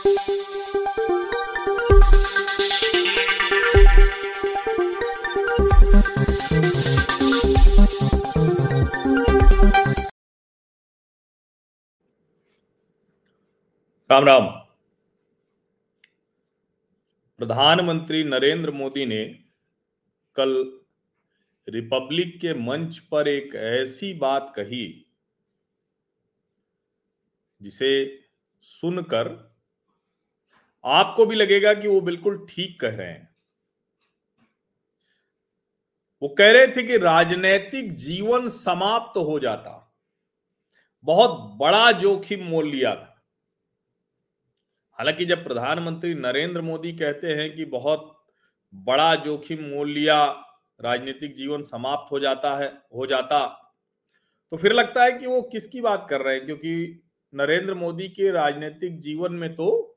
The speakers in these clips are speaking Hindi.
राम राम। प्रधानमंत्री नरेंद्र मोदी ने कल रिपब्लिक के मंच पर एक ऐसी बात कही, जिसे सुनकर आपको भी लगेगा कि वो बिल्कुल ठीक कह रहे हैं। वो कह रहे थे कि राजनैतिक जीवन समाप्त तो हो जाता। बहुत बड़ा जोखिम मोल लिया था। हालाँकि जब प्रधानमंत्री नरेंद्र मोदी कहते हैं कि बहुत बड़ा जोखिम मोल लिया, राजनीतिक जीवन समाप्त हो जाता है, हो जाता तो फिर लगता है कि वो किसकी बात कर रहे हैं? क्योंकि नरेंद्र मोदी के राजनीतिक जीवन में तो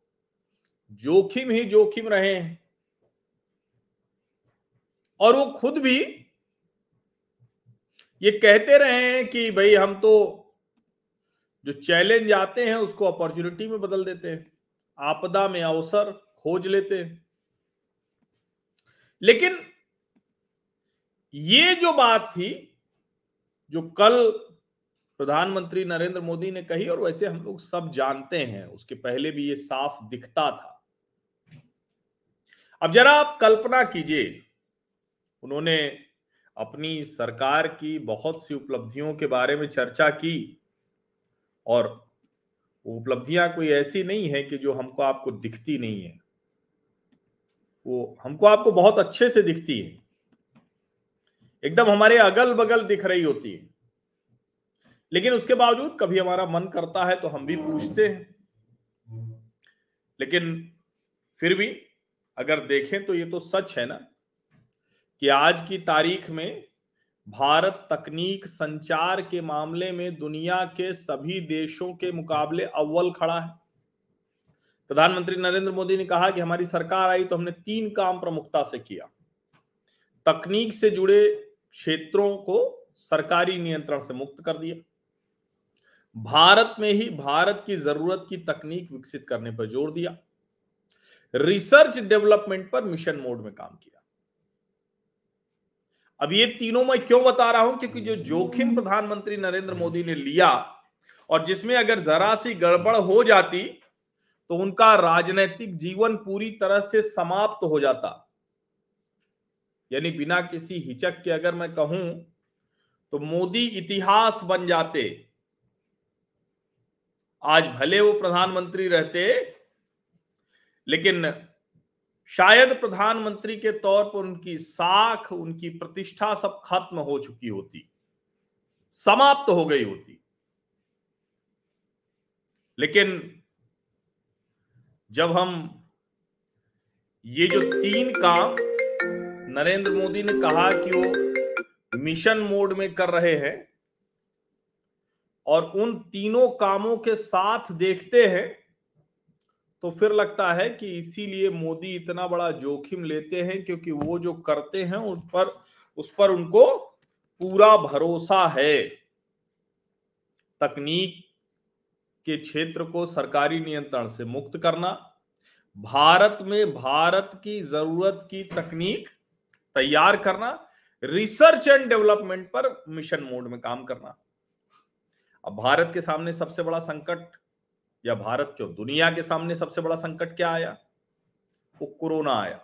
जोखिम ही जोखिम रहे हैं। और वो खुद भी ये कहते रहे हैं कि भाई हम तो जो चैलेंज आते हैं उसको अपॉर्चुनिटी में बदल देते हैं, आपदा में अवसर खोज लेते हैं। लेकिन ये जो बात थी, जो कल प्रधानमंत्री नरेंद्र मोदी ने कही, और वैसे हम लोग सब जानते हैं, उसके पहले भी ये साफ़ दिखता था अब जरा आप कल्पना कीजिए, उन्होंने अपनी सरकार की बहुत सी उपलब्धियों के बारे में चर्चा की और उपलब्धियाँ कोई ऐसी नहीं है कि जो हमको आपको दिखती नहीं है। वो हमको आपको बहुत अच्छे से दिखती है। एकदम हमारे अगल बगल दिख रही होती है। लेकिन उसके बावजूद कभी हमारा मन करता है तो हम भी पूछते हैं। लेकिन फिर भी अगर देखें तो ये तो सच है ना कि आज की तारीख में भारत तकनीक संचार के मामले में दुनिया के सभी देशों के मुकाबले अव्वल खड़ा है। प्रधानमंत्री नरेंद्र मोदी ने कहा कि हमारी सरकार आई तो हमने तीन काम प्रमुखता से किया। तकनीक से जुड़े क्षेत्रों को सरकारी नियंत्रण से मुक्त कर दिया। भारत में ही भारत की ज़रूरत की तकनीक विकसित करने पर ज़ोर दिया। रिसर्च डेवलपमेंट पर मिशन मोड में काम किया। अब ये तीनों मैं क्यों बता रहा हूँ? क्योंकि जो जोखिम प्रधानमंत्री नरेंद्र मोदी ने लिया और जिसमें अगर जरा सी गड़बड़ हो जाती तो उनका राजनीतिक जीवन पूरी तरह से समाप्त हो जाता। यानी बिना किसी हिचक के अगर मैं कहूँ तो मोदी इतिहास बन जाते। आज भले वो प्रधानमंत्री रहते लेकिन शायद प्रधानमंत्री के तौर पर उनकी साख, उनकी प्रतिष्ठा सब खत्म हो चुकी होती, समाप्त हो गई होती। लेकिन जब हम ये जो तीन काम नरेंद्र मोदी ने कहा कि वो मिशन मोड में कर रहे हैं और उन तीनों कामों के साथ देखते हैं तो फिर लगता है कि इसीलिए मोदी इतना बड़ा जोखिम लेते हैं क्योंकि वो जो करते हैं उस पर उस पर उनको पूरा भरोसा है। तकनीक के क्षेत्र को सरकारी नियंत्रण से मुक्त करना, भारत में भारत की ज़रूरत की तकनीक तैयार करना, रिसर्च एंड डेवलपमेंट पर मिशन मोड में काम करना। अब भारत के सामने सबसे बड़ा संकट या भारत क्यों? दुनिया के सामने सबसे बड़ा संकट क्या आया? वो कोरोना आया।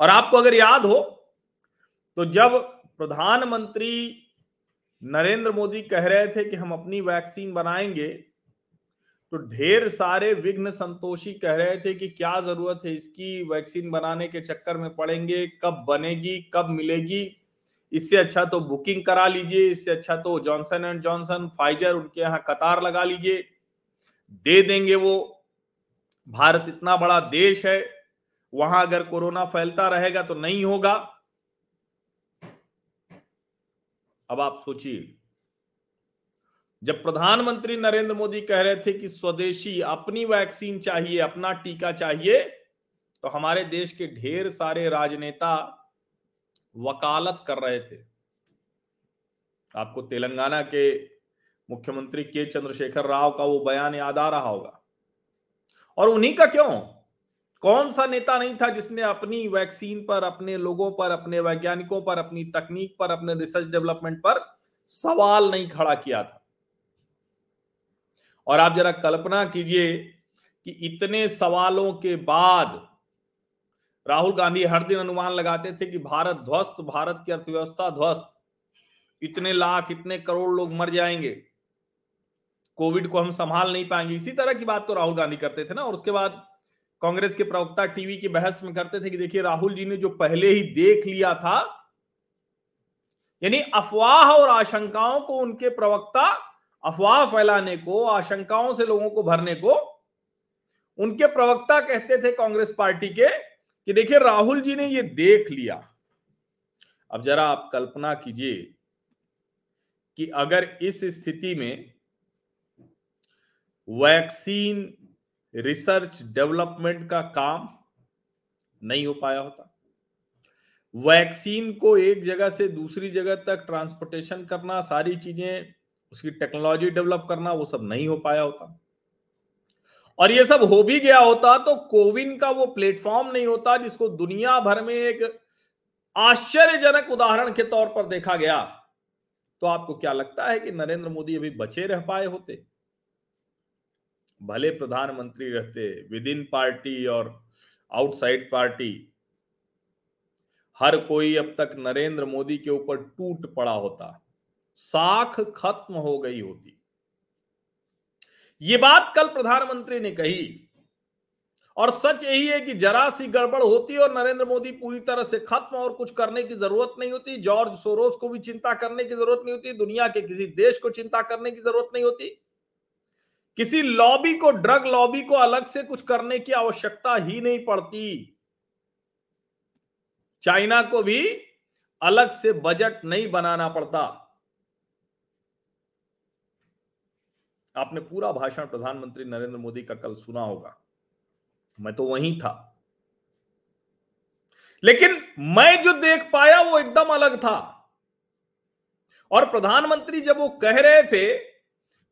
और आपको अगर याद हो तो जब प्रधानमंत्री नरेंद्र मोदी कह रहे थे कि हम अपनी वैक्सीन बनाएँगे तो ढेर सारे विघ्न संतोषी कह रहे थे कि क्या ज़रूरत है इसकी? वैक्सीन बनाने के चक्कर में पड़ेंगे, कब बनेगी, कब मिलेगी? इससे अच्छा तो बुकिंग करा लीजिए, इससे अच्छा तो जॉनसन एंड जॉनसन, फाइजर उनके यहाँ कतार लगा लीजिए। दे देंगे वो। भारत इतना बड़ा देश है, वहाँ अगर कोरोना फैलता रहेगा तो नहीं होगा। अब आप सोचिए, जब प्रधानमंत्री नरेंद्र मोदी कह रहे थे कि स्वदेशी अपनी वैक्सीन चाहिए, अपना टीका चाहिए तो हमारे देश के ढेर सारे राजनेता वकालत कर रहे थे। आपको तेलंगाना के मुख्यमंत्री के चंद्रशेखर राव का वो बयान याद आ रहा होगा। और उन्हीं का क्यों? कौन सा नेता नहीं था जिसने अपनी वैक्सीन पर, अपने लोगों पर, अपने वैज्ञानिकों पर, अपनी तकनीक पर, अपने रिसर्च डेवलपमेंट पर सवाल नहीं खड़ा किया था? और आप जरा कल्पना कीजिए कि इतने सवालों के बाद राहुल गांधी हर दिन अनुमान लगाते थे कि भारत ध्वस्त, भारत की अर्थव्यवस्था ध्वस्त, इतने लाख, इतने करोड़ लोग मर जाएँगे। कोविड को हम संभाल नहीं पाएँगे। इसी तरह की बात तो राहुल गांधी करते थे ना, और उसके बाद कांग्रेस के प्रवक्ता टीवी की बहस में करते थे कि देखिए, राहुल जी ने जो पहले ही देख लिया था, यानी अफवाह और आशंकाओं को उनके प्रवक्ता, अफवाह फैलाने को, आशंकाओं से लोगों को भरने को, उनके प्रवक्ता कहते थे कांग्रेस पार्टी के कि देखिए, राहुल जी ने ये देख लिया। अब जरा आप कल्पना कीजिए कि अगर इस स्थिति में वैक्सीन रिसर्च डेवलपमेंट का काम नहीं हो पाया होता। वैक्सीन को एक जगह से दूसरी जगह तक ट्रांसपोर्टेशन करना, सारी चीज़ें, उसकी टेक्नोलॉजी डेवलप करना, वो सब नहीं हो पाया होता। और ये सब हो भी गया होता तो कोविन का वो प्लेटफॉर्म नहीं होता जिसको दुनिया भर में एक आश्चर्यजनक उदाहरण के तौर पर देखा गया। तो आपको क्या लगता है कि नरेंद्र मोदी अभी बचे रह पाए होते? भले प्रधानमंत्री रहते विद इन पार्टी और आउटसाइड पार्टी हर कोई अब तक नरेंद्र मोदी के ऊपर टूट पड़ा होता। साख खत्म हो गई होती। ये बात कल प्रधानमंत्री ने कही। और सच यही है कि जरा सी गड़बड़ होती और नरेंद्र मोदी पूरी तरह से खत्म और कुछ करने की ज़रूरत नहीं होती। जॉर्ज सोरोस को भी चिंता करने की ज़रूरत नहीं होती। दुनिया के किसी देश को चिंता करने की ज़रूरत नहीं होती। किसी लॉबी को, ड्रग लॉबी को अलग से कुछ करने की आवश्यकता ही नहीं पड़ती। चाइना को भी अलग से बजट नहीं बनाना पड़ता। आपने पूरा भाषण प्रधानमंत्री नरेंद्र मोदी का कल सुना होगा। मैं तो वहीं था। लेकिन मैं जो देख पाया वो एकदम अलग था। और प्रधानमंत्री जब वो कह रहे थे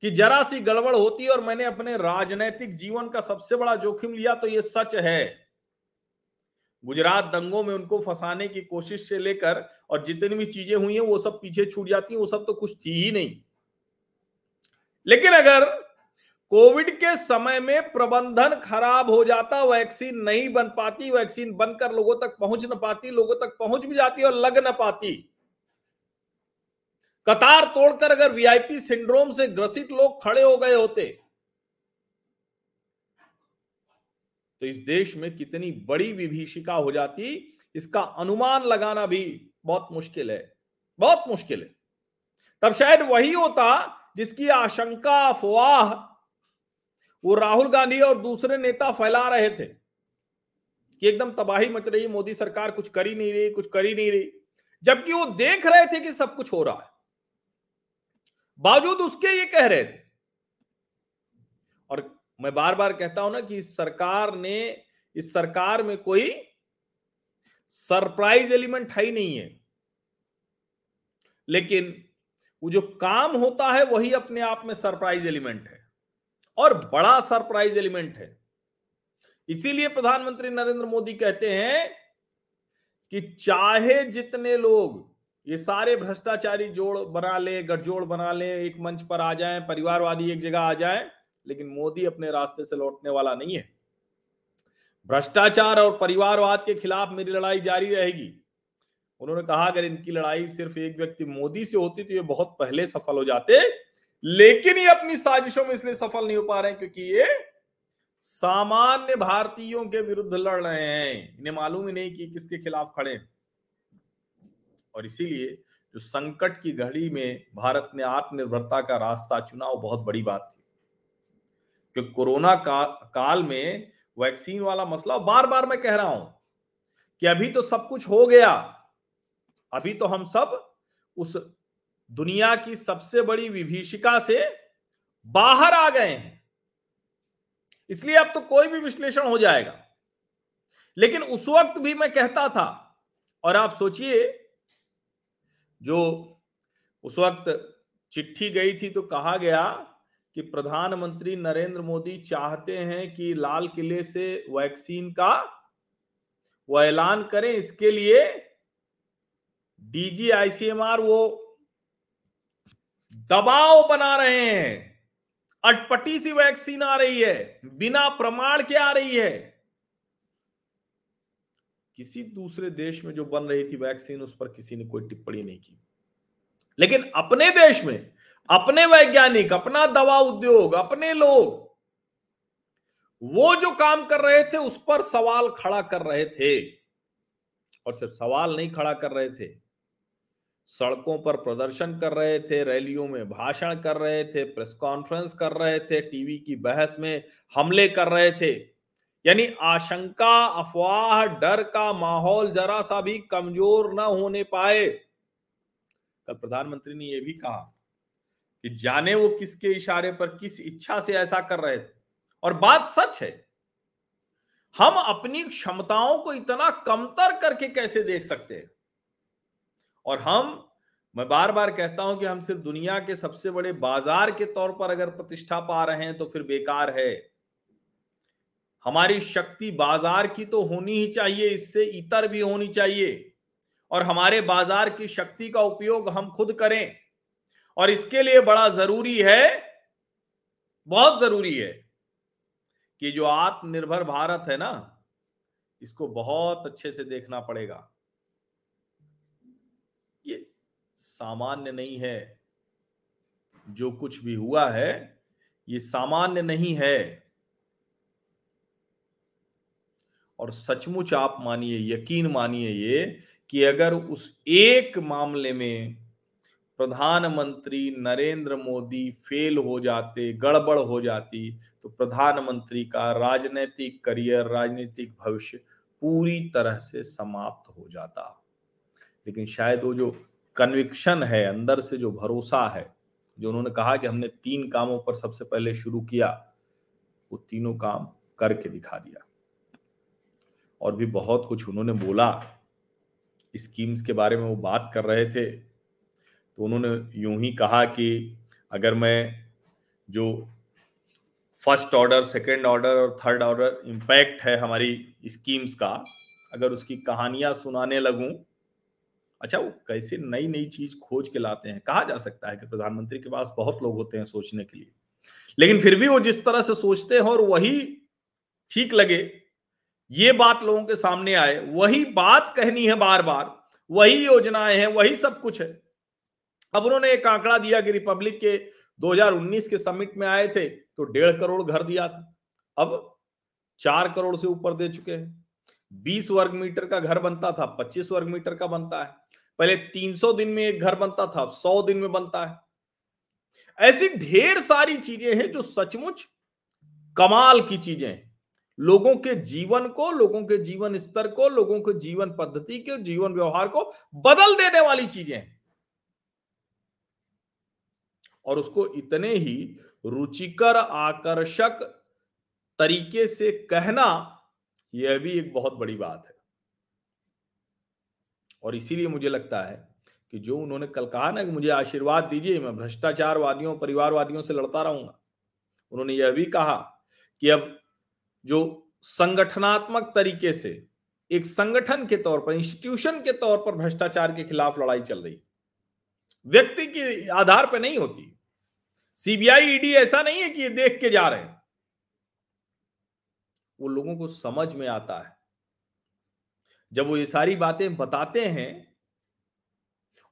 कि जरा सी गड़बड़ होती और मैंने अपने राजनैतिक जीवन का सबसे बड़ा जोखिम लिया तो ये सच है। गुजरात दंगों में उनको फंसाने की कोशिश से लेकर और जितनी भी चीज़ें हुई हैं, वो सब पीछे छूट जाती हैं, वो सब तो कुछ थी ही नहीं। लेकिन अगर कोविड के समय में प्रबंधन खराब हो जाता, वैक्सीन नहीं बन पाती, वैक्सीन बनकर लोगों तक पहुँच न पाती, लोगों तक पहुँच भी जाती और लग न पाती कतार तोड़कर अगर वीआईपी सिंड्रोम से ग्रसित लोग खड़े हो गए होते तो इस देश में कितनी बड़ी विभीषिका हो जाती, इसका अनुमान लगाना भी बहुत मुश्किल है, बहुत मुश्किल है। तब शायद वही होता जिसकी आशंका, अफवाह, वो राहुल गांधी और दूसरे नेता फैला रहे थे, कि एकदम तबाही मच रही, मोदी सरकार कुछ कर ही नहीं रही, कुछ कर ही नहीं रही, जबकि वो देख रहे थे कि सब कुछ हो रहा है। बावजूद उसके ये कह रहे थे। और मैं बार बार कहता हूँ ना कि इस सरकार ने, इस सरकार में कोई सरप्राइज़ एलिमेंट है ही नहीं है। लेकिन वो जो काम होता है वही अपने आप में सरप्राइज़ एलिमेंट है। और बड़ा सरप्राइज़ एलिमेंट है। इसीलिए प्रधानमंत्री नरेंद्र मोदी कहते हैं कि चाहे जितने लोग ये सारे भ्रष्टाचारी जोड़ बना ले, गठजोड़ बना ले, एक मंच पर आ जाए, परिवारवादी एक जगह आ जाए, लेकिन मोदी अपने रास्ते से लौटने वाला नहीं है। भ्रष्टाचार और परिवारवाद के खिलाफ मेरी लड़ाई जारी रहेगी। उन्होंने कहा, अगर इनकी लड़ाई सिर्फ़ एक व्यक्ति मोदी से होती तो ये बहुत पहले सफल हो जाते, लेकिन ये अपनी साजिशों में इसलिए सफल नहीं हो पा रहे क्योंकि ये सामान्य भारतीयों के विरुद्ध लड़ रहे हैं। इन्हें मालूम ही नहीं कि किसके खिलाफ खड़े हैं। और इसीलिए जो संकट की घड़ी में भारत ने आत्मनिर्भरता का रास्ता चुना वो बहुत बड़ी बात थी। क्योंकि कोरोना का, काल में वैक्सीन वाला मसला बार बार मैं कह रहा हूँ कि अभी तो सब कुछ हो गया। अभी तो हम सब उस दुनिया की सबसे बड़ी विभीषिका से बाहर आ गए हैं। इसलिए अब तो कोई भी विश्लेषण हो जाएगा। लेकिन उस वक्त भी मैं कहता था और आप सोचिए जो उस वक्त चिट्ठी गई थी तो कहा गया कि प्रधानमंत्री नरेंद्र मोदी चाहते हैं कि लाल किले से वैक्सीन का वो ऐलान करें। इसके लिए डीजी आईसीएमआर वो दबाव बना रहे हैं। अटपटी सी वैक्सीन आ रही है, बिना प्रमाण के आ रही है। किसी दूसरे देश में जो बन रही थी वैक्सीन, उस पर किसी ने कोई टिप्पणी नहीं की। लेकिन अपने देश में, अपने वैज्ञानिक, अपना दवा उद्योग, अपने लोग, वो जो काम कर रहे थे, उस पर सवाल खड़ा कर रहे थे। और सिर्फ़ सवाल नहीं खड़ा कर रहे थे, सड़कों पर प्रदर्शन कर रहे थे, रैलियों में भाषण कर रहे थे, प्रेस कॉन्फ्रेंस कर रहे थे, टीवी की बहस में हमले कर रहे थे। यानी आशंका, अफवाह, डर का माहौल जरा सा भी कमज़ोर न होने पाए। कल प्रधानमंत्री ने यह भी कहा कि जाने वो किसके इशारे पर किस इच्छा से ऐसा कर रहे थे। और बात सच है, हम अपनी क्षमताओं को इतना कमतर करके कैसे देख सकते हैं? और हम, मैं बार बार कहता हूँ कि हम सिर्फ़ दुनिया के सबसे बड़े बाज़ार के तौर पर अगर प्रतिष्ठा पा रहे हैं तो फिर बेकार है। हमारी शक्ति बाज़ार की तो होनी ही चाहिए, इससे इतर भी होनी चाहिए। और हमारे बाज़ार की शक्ति का उपयोग हम खुद करें। और इसके लिए बड़ा ज़रूरी है, बहुत ज़रूरी है कि जो आत्मनिर्भर भारत है ना, इसको बहुत अच्छे से देखना पड़ेगा। ये सामान्य नहीं है। जो कुछ भी हुआ है, ये सामान्य नहीं है। और सचमुच आप मानिए, यकीन मानिए ये, कि अगर उस एक मामले में प्रधानमंत्री नरेंद्र मोदी फेल हो जाते, गड़बड़ हो जाती तो प्रधानमंत्री का राजनीतिक करियर, राजनीतिक भविष्य पूरी तरह से समाप्त हो जाता। लेकिन शायद वो जो कन्विक्शन है, अंदर से जो भरोसा है, जो उन्होंने कहा कि हमने तीन कामों पर सबसे पहले शुरू किया, वो तीनों काम करके दिखा दिया। और भी बहुत कुछ उन्होंने बोला। स्कीम्स के बारे में वो बात कर रहे थे। तो उन्होंने यूँ ही कहा कि अगर मैं जो फ़र्स्ट ऑर्डर, सेकेंड ऑर्डर और थर्ड ऑर्डर इम्पैक्ट है हमारी स्कीम्स का, अगर उसकी कहानियाँ सुनाने लगूं अच्छा वो कैसे नई नई चीज़ खोज के लाते हैं? कहा जा सकता है कि प्रधानमंत्री के पास बहुत लोग होते हैं सोचने के लिए। लेकिन फिर भी वो जिस तरह से सोचते हैं और वही ठीक लगे ये बात लोगों के सामने आए, वही बात कहनी है बार बार वही योजनाएँ हैं, वही सब कुछ है। अब उन्होंने एक आंकड़ा दिया कि रिपब्लिक के 2019 के समिट में आए थे तो डेढ़ करोड़ घर दिया था। अब चार करोड़ से ऊपर दे चुके हैं। बीस वर्ग मीटर का घर बनता था, पच्चीस वर्ग मीटर का बनता है। पहले तीन सौ दिन में एक घर बनता था, अब सौ दिन में बनता है। ऐसी ढेर सारी चीज़ें हैं जो सचमुच कमाल की चीज़ें हैं। लोगों के जीवन को, लोगों के जीवन स्तर को, लोगों के जीवन पद्धति के जीवन व्यवहार को बदल देने वाली चीज़ें और उसको इतने ही रुचिकर, आकर्षक तरीके से कहना, यह भी एक बहुत बड़ी बात है। और इसीलिए मुझे लगता है कि जो उन्होंने कल कहा ना कि मुझे आशीर्वाद दीजिए, मैं भ्रष्टाचारवादियों, परिवारवादियों से लड़ता रहूँगा, उन्होंने यह भी कहा कि अब जो संगठनात्मक तरीके से, एक संगठन के तौर पर इंस्टीट्यूशन के तौर पर भ्रष्टाचार के खिलाफ लड़ाई चल रही। व्यक्ति के आधार पर नहीं होती। सीबीआई ईडी ऐसा नहीं है कि ये देख के जा रहे हैं। वो लोगों को समझ में आता है। जब वो ये सारी बातें बताते हैं,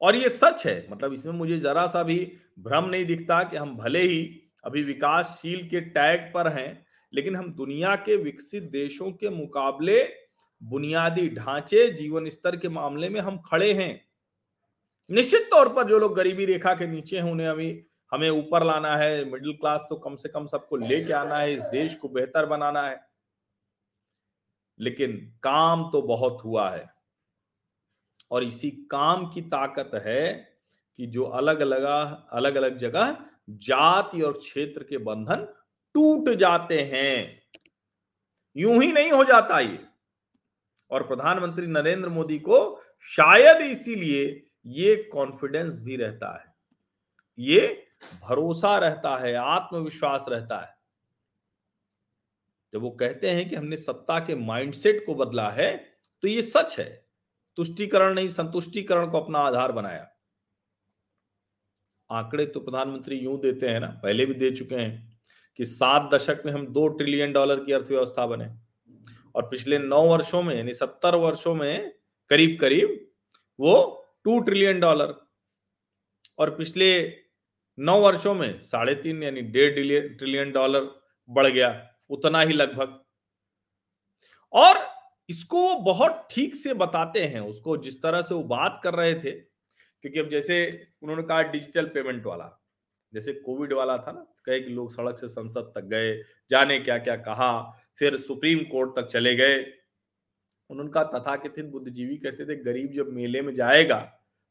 और ये सच है मतलब इसमें मुझे जरा सा भी भ्रम नहीं दिखता कि हम भले ही अभी विकासशील के टैग पर हैं लेकिन हम दुनिया के विकसित देशों के मुकाबले बुनियादी ढांचे, जीवन स्तर के मामले में हम खड़े हैं। निश्चित तौर पर जो लोग गरीबी रेखा के नीचे हैं, उन्हें अभी हमें ऊपर लाना है, मिडिल क्लास तो कम से कम सबको लेके आना है, इस देश को बेहतर बनाना है। लेकिन काम तो बहुत हुआ है और इसी काम की ताकत है कि जो अलग अलग अलग अलग जगह जाति और क्षेत्र के बंधन टूट जाते हैं। यूँ ही नहीं हो जाता ये। और प्रधानमंत्री नरेंद्र मोदी को शायद इसीलिए ये कॉन्फिडेंस भी रहता है। ये भरोसा रहता है, आत्मविश्वास रहता है। जब वो कहते हैं कि हमने सत्ता के माइंडसेट को बदला है तो ये सच है। तुष्टिकरण नहीं, संतुष्टिकरण को अपना आधार बनाया। आंकड़े तो प्रधानमंत्री यूँ देते हैं ना, पहले भी दे चुके हैं। कि सात दशक में हम दो ट्रिलियन डॉलर की अर्थव्यवस्था बने। और पिछले नौ वर्षों में, यानी सत्तर वर्षों में करीब करीब वो टू ट्रिलियन डॉलर और पिछले नौ वर्षों में साढ़े तीन, यानी डेढ़ ट्रिलियन डॉलर बढ़ गया, उतना ही लगभग। और इसको वो बहुत ठीक से बताते हैं, उसको जिस तरह से वो बात कर रहे थे, क्योंकि अब जैसे उन्होंने कहा डिजिटल पेमेंट वाला जैसे कोविड वाला था ना, कहे कि लोग सड़क से संसद तक गए, जाने क्या क्या कहा, फिर सुप्रीम कोर्ट तक चले गए। उन्होंने कहा तथाकथित बुद्धिजीवी कहते थे, गरीब जब मेले में जाएगा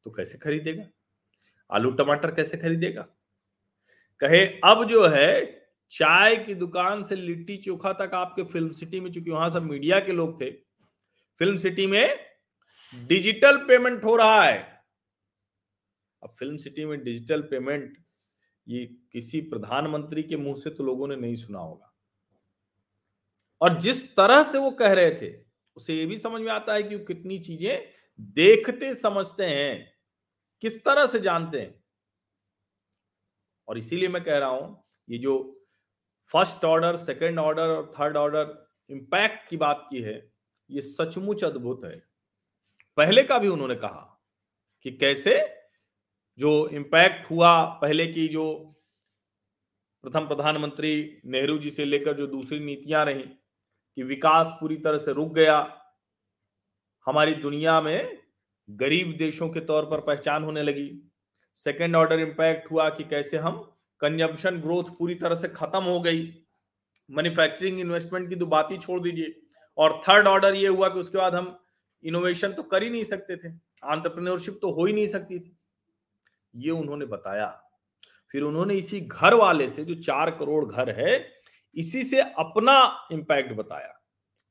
तो कैसे खरीदेगा? आलू टमाटर कैसे खरीदेगा? कहे, अब जो है, चाय की दुकान से लिट्टी चोखा तक आपके फ़िल्म सिटी में, चूँकि वहाँ सब मीडिया के लोग थे, फ़िल्म सिटी में डिजिटल पेमेंट हो रहा है। अब फ़िल्म सिटी में डिजिटल पेमेंट ये किसी प्रधानमंत्री के मुँह से तो लोगों ने नहीं सुना होगा। और जिस तरह से वो कह रहे थे, उसे ये भी समझ में आता है कि वो कितनी चीज़ें देखते, समझते हैं, किस तरह से जानते हैं। और इसीलिए मैं कह रहा हूँ, ये जो फ़र्स्ट ऑर्डर, सेकंड ऑर्डर और थर्ड ऑर्डर इंपैक्ट की बात की है, ये सचमुच अद्भुत है। पहले का भी उन्होंने कहा कि कैसे जो इम्पैक्ट हुआ पहले की जो प्रथम प्रधानमंत्री नेहरू जी से लेकर जो दूसरी नीतियाँ रही कि विकास पूरी तरह से रुक गया, हमारी दुनिया में गरीब देशों के तौर पर पहचान होने लगी। सेकेंड ऑर्डर इम्पैक्ट हुआ कि कैसे हम कंजम्पशन ग्रोथ पूरी तरह से खत्म हो गई। मैन्युफैक्चरिंग इन्वेस्टमेंट की तो बात ही छोड़ दीजिए। और थर्ड ऑर्डर ये हुआ कि उसके बाद हम इनोवेशन तो कर ही नहीं सकते थे। आंट्रप्रनोरशिप तो हो ही नहीं सकती थी। ये उन्होंने बताया। फिर उन्होंने इसी घर वाले से, जो चार करोड़ घर है, इसी से अपना इंपैक्ट बताया।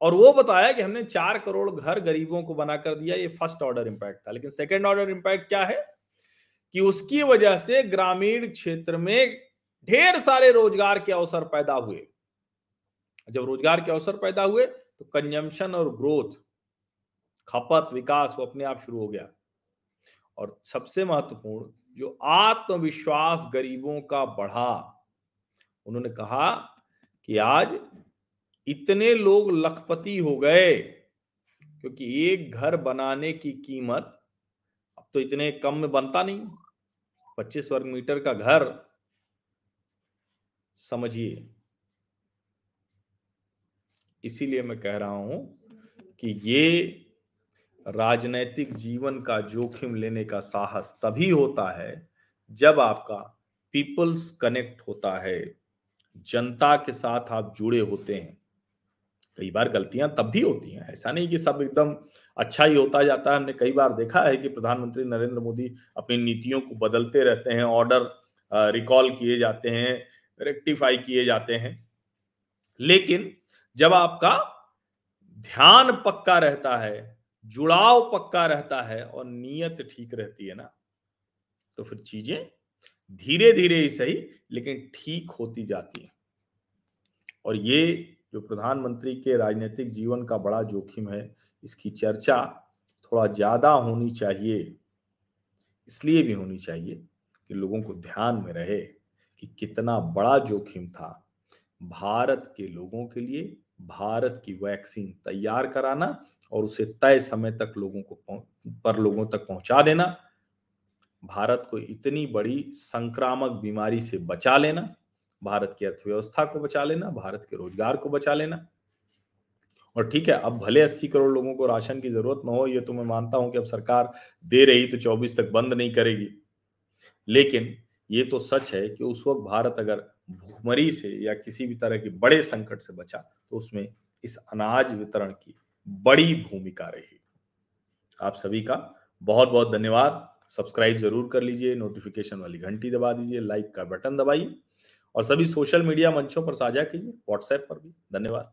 और वो बताया कि हमने चार करोड़ घर गरीबों को बना कर दिया, ये फ़र्स्ट ऑर्डर इंपैक्ट था। लेकिन सेकेंड ऑर्डर इंपैक्ट क्या है? कि उसकी वजह से ग्रामीण क्षेत्र में ढेर सारे रोज़गार के अवसर पैदा हुए। जब रोज़गार के अवसर पैदा हुए तो कंजम्पशन और ग्रोथ खपत, विकास, वो अपने आप शुरू हो गया। और सबसे महत्वपूर्ण जो आत्मविश्वास गरीबों का बढ़ा। उन्होंने कहा कि आज इतने लोग लखपति हो गए, क्योंकि एक घर बनाने की कीमत अब तो इतने कम में बनता नहीं। पच्चीस वर्ग मीटर का घर, समझिए। इसीलिए मैं कह रहा हूँ कि ये राजनैतिक जीवन का जोखिम लेने का साहस तभी होता है जब आपका पीपल्स कनेक्ट होता है। जनता के साथ आप जुड़े होते हैं। कई बार गलतियाँ तब भी होती हैं। ऐसा नहीं कि सब एकदम अच्छा ही होता जाता है। हमने कई बार देखा है कि प्रधानमंत्री नरेंद्र मोदी अपनी नीतियों को बदलते रहते हैं, ऑर्डर रिकॉल किए जाते हैं, रेक्टिफाई किए जाते हैं। लेकिन जब आपका ध्यान पक्का रहता है जुड़ाव पक्का रहता है और नीयत ठीक रहती है ना तो फिर चीज़ें धीरे धीरे ही सही, लेकिन ठीक होती जाती है। और ये जो प्रधानमंत्री के राजनीतिक जीवन का बड़ा जोखिम है, इसकी चर्चा थोड़ा ज़्यादा होनी चाहिए, इसलिए भी होनी चाहिए कि लोगों को ध्यान में रहे कि कितना बड़ा जोखिम था। भारत के लोगों के लिए भारत की वैक्सीन तैयार कराना और उसे तय समय तक लोगों को पर लोगों तक पहुँचा देना। भारत को इतनी बड़ी संक्रामक बीमारी से बचा लेना, भारत की अर्थव्यवस्था को बचा लेना, भारत के रोज़गार को बचा लेना। और ठीक है, अब भले अस्सी करोड़ लोगों को राशन की ज़रूरत न हो, ये तो मैं मानता हूँ कि अब सरकार दे रही तो चौबीस तक बंद नहीं करेगी। लेकिन ये तो सच है कि उस वक्त भारत अगर भूखमरी से या किसी भी तरह के बड़े संकट से बचा तो उसमें इस अनाज वितरण की बड़ी भूमिका रही। आप सभी का बहुत बहुत धन्यवाद। सब्सक्राइब ज़रूर कर लीजिए नोटिफिकेशन वाली घंटी दबा दीजिए लाइक का बटन दबाइए और सभी सोशल मीडिया मंचों पर साझा कीजिए व्हाट्सएप पर भी। धन्यवाद।